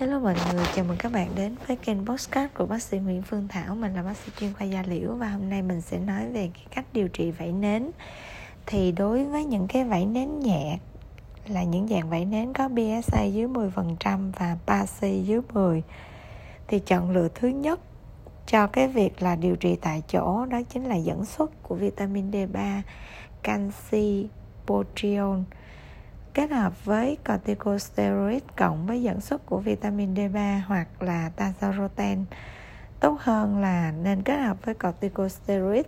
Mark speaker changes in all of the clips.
Speaker 1: Hello mọi người, chào mừng các bạn đến với kênh Postcard của bác sĩ Nguyễn Phương Thảo. Mình là bác sĩ chuyên khoa da liễu và hôm nay mình sẽ nói về cái cách điều trị vảy nến. Thì đối với những cái vảy nến nhẹ là những dạng vảy nến có PSA dưới 10% và PASI dưới 10 Thì chọn lựa thứ nhất cho cái việc là điều trị tại chỗ đó chính là dẫn xuất của vitamin D3, canxi, botriol kết hợp với corticosteroid cộng với dẫn xuất của vitamin D3 hoặc là tazaroten tốt hơn là nên kết hợp với corticosteroid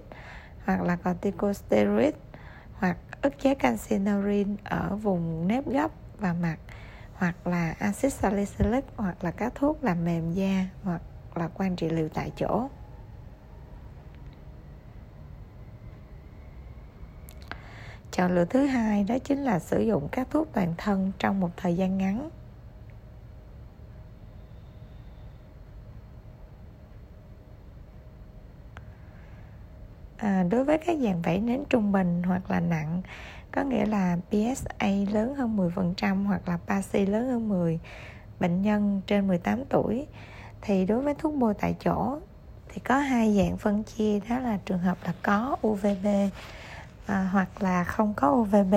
Speaker 1: hoặc là corticosteroid hoặc ức chế calcineurin ở vùng nếp gấp và mặt, hoặc là axit salicylic hoặc là các thuốc làm mềm da, hoặc là quan trị liệu tại chỗ. Chọn lựa thứ hai đó chính là sử dụng các thuốc toàn thân trong một thời gian ngắn. À, đối với các dạng vẩy nến trung bình hoặc là nặng có nghĩa là PSA lớn hơn 10% hoặc là PASI lớn hơn 10 bệnh nhân trên 18 tuổi. Thì đối với thuốc bôi tại chỗ thì có hai dạng phân chia đó là trường hợp là có UVB à, hoặc là không có UVB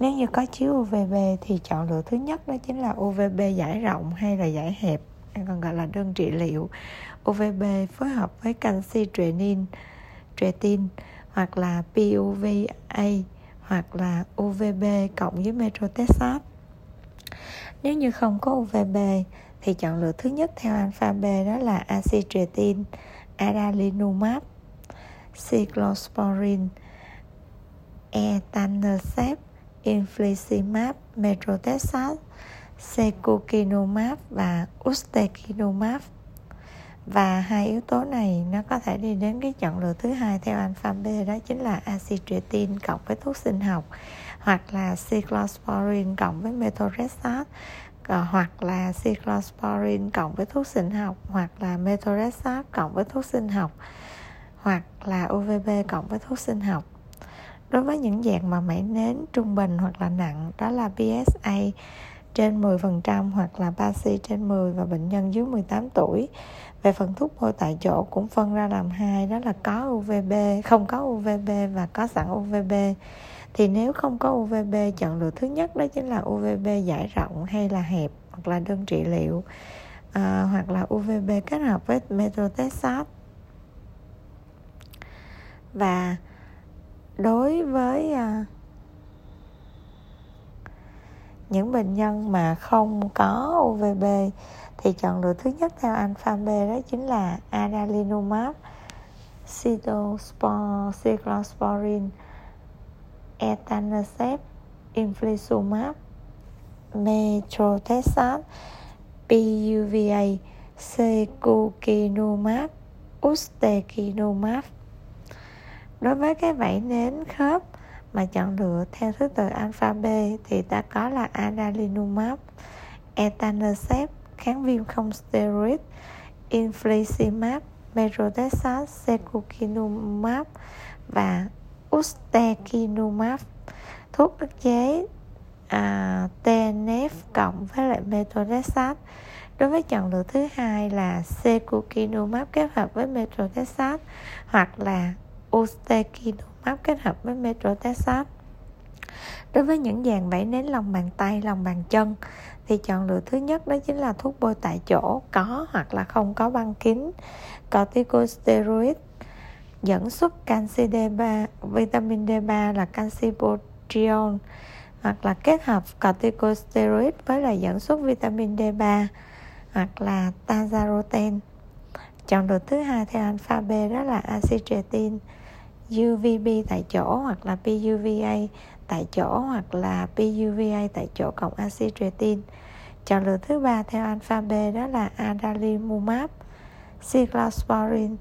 Speaker 1: nếu như có chiếu UVB thì chọn lựa thứ nhất đó chính là UVB giải rộng hay là giải hẹp hay còn gọi là đơn trị liệu. UVB phối hợp với canxi trenin tretin hoặc là PUVA hoặc là UVB cộng với metronidazole nếu như không có UVB thì chọn lựa thứ nhất theo alpha B đó là acitretin, adalimumab, cyclosporin, etanercept, infliximab, metrotexat, secukinumab và ustekinumab. Và hai yếu tố này nó có thể đi đến cái chọn lựa thứ hai theo alpha B đó chính là acitretin cộng với thuốc sinh học hoặc là cyclosporin cộng với methotrexate ờ, hoặc là cyclosporin cộng với thuốc sinh học hoặc là methotrexate cộng với thuốc sinh học hoặc là UVB cộng với thuốc sinh học đối với những dạng mà mảy nến trung bình hoặc là nặng đó là PSA trên 10% hoặc là PASI trên 10 và bệnh nhân dưới 18 tuổi. Về phần thuốc bôi tại chỗ cũng phân ra làm hai đó là có UVB không có UVB và có sẵn UVB thì nếu không có UVB chọn lựa thứ nhất đó chính là UVB giải rộng hay là hẹp hoặc là đơn trị liệu à, hoặc là UVB kết hợp với methotrexate. Và đối với à, những bệnh nhân mà không có UVB thì chọn lựa thứ nhất theo alpha B đó chính là adalimumab, cyclosporin, etanercept, infliximab, metrotexat, PUVA, secukinumab, ustekinumab đối với cái vảy nến khớp mà chọn lựa theo thứ tự alpha B thì ta có là adalimumab, etanercept, kháng viêm không steroid, infliximab, metronidazole, secukinumab và ustekinumab. Thuốc ức chế à, TNF cộng với lại metronidazole Đối với chọn lựa thứ hai là secukinumab kết hợp với metronidazole hoặc là ustekinumab kết hợp với Metrotexat. đối với những dàn vẫy nến lòng bàn tay, lòng bàn chân, thì chọn lựa thứ nhất đó chính là thuốc bôi tại chỗ, có hoặc là không có băng kính corticosteroid, dẫn xuất canxi D3 vitamin D3 là canxi botriol hoặc là kết hợp corticosteroid với là dẫn xuất vitamin D3 hoặc là tazaroten. chọn lựa thứ hai theo alpha B đó là acitretin UVB tại chỗ hoặc là PUVA tại chỗ hoặc là PUVA tại chỗ cộng acitretin chọn lựa thứ ba theo alpha B đó là adalimumab cyclosporin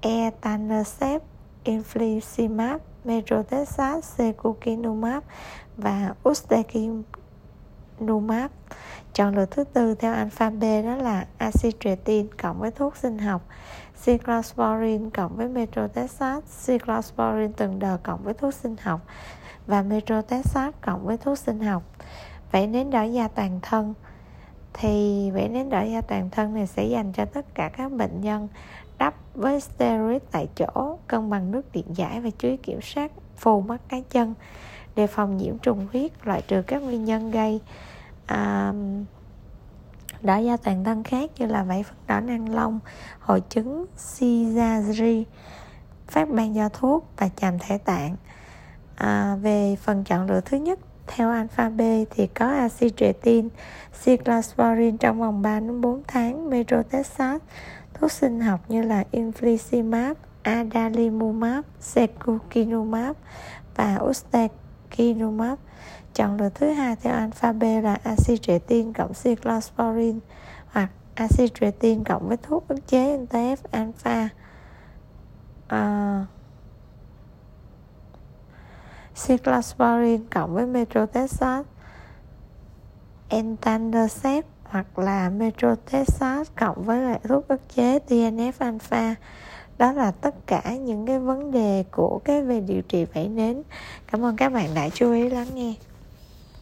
Speaker 1: etanercept infliximab metrotexat, secukinumab và ustekinumab chọn lựa thứ tư theo alpha B đó là acitretin cộng với thuốc sinh học cyclosporin cộng với metrotexat, cyclosporin từng đờ cộng với thuốc sinh học và metrotexat cộng với thuốc sinh học. Vậy nến đỏ da toàn thân. Thì vẽ nến đỏ da toàn thân này sẽ dành cho tất cả các bệnh nhân đắp với steroid tại chỗ cân bằng nước điện giải và chú ý kiểm soát phù mắt cá chân đề phòng nhiễm trùng huyết loại trừ các nguyên nhân gây à, đỏ da toàn thân khác như là vảy phấn đỏ năng lông hội chứng shizari phát ban do thuốc và chàm thể tạng à, về phần chọn lựa thứ nhất theo alpha B thì có acitretin, cyclosporin trong vòng 3 đến 4 tháng, metrotexat, thuốc sinh học như là infliximab, adalimumab, secukinumab và ustekinumab. Chọn lựa thứ hai theo alpha B là acitretin cộng cyclosporin hoặc acitretin cộng với thuốc ức chế NTF alpha. Ờ, uh, cyclosporin cộng với metronidazole entanercept hoặc là metronidazole cộng với lại thuốc ức chế TNF alpha đó là tất cả những cái vấn đề của cái về điều trị vảy nến. Cảm ơn các bạn đã chú ý lắng nghe.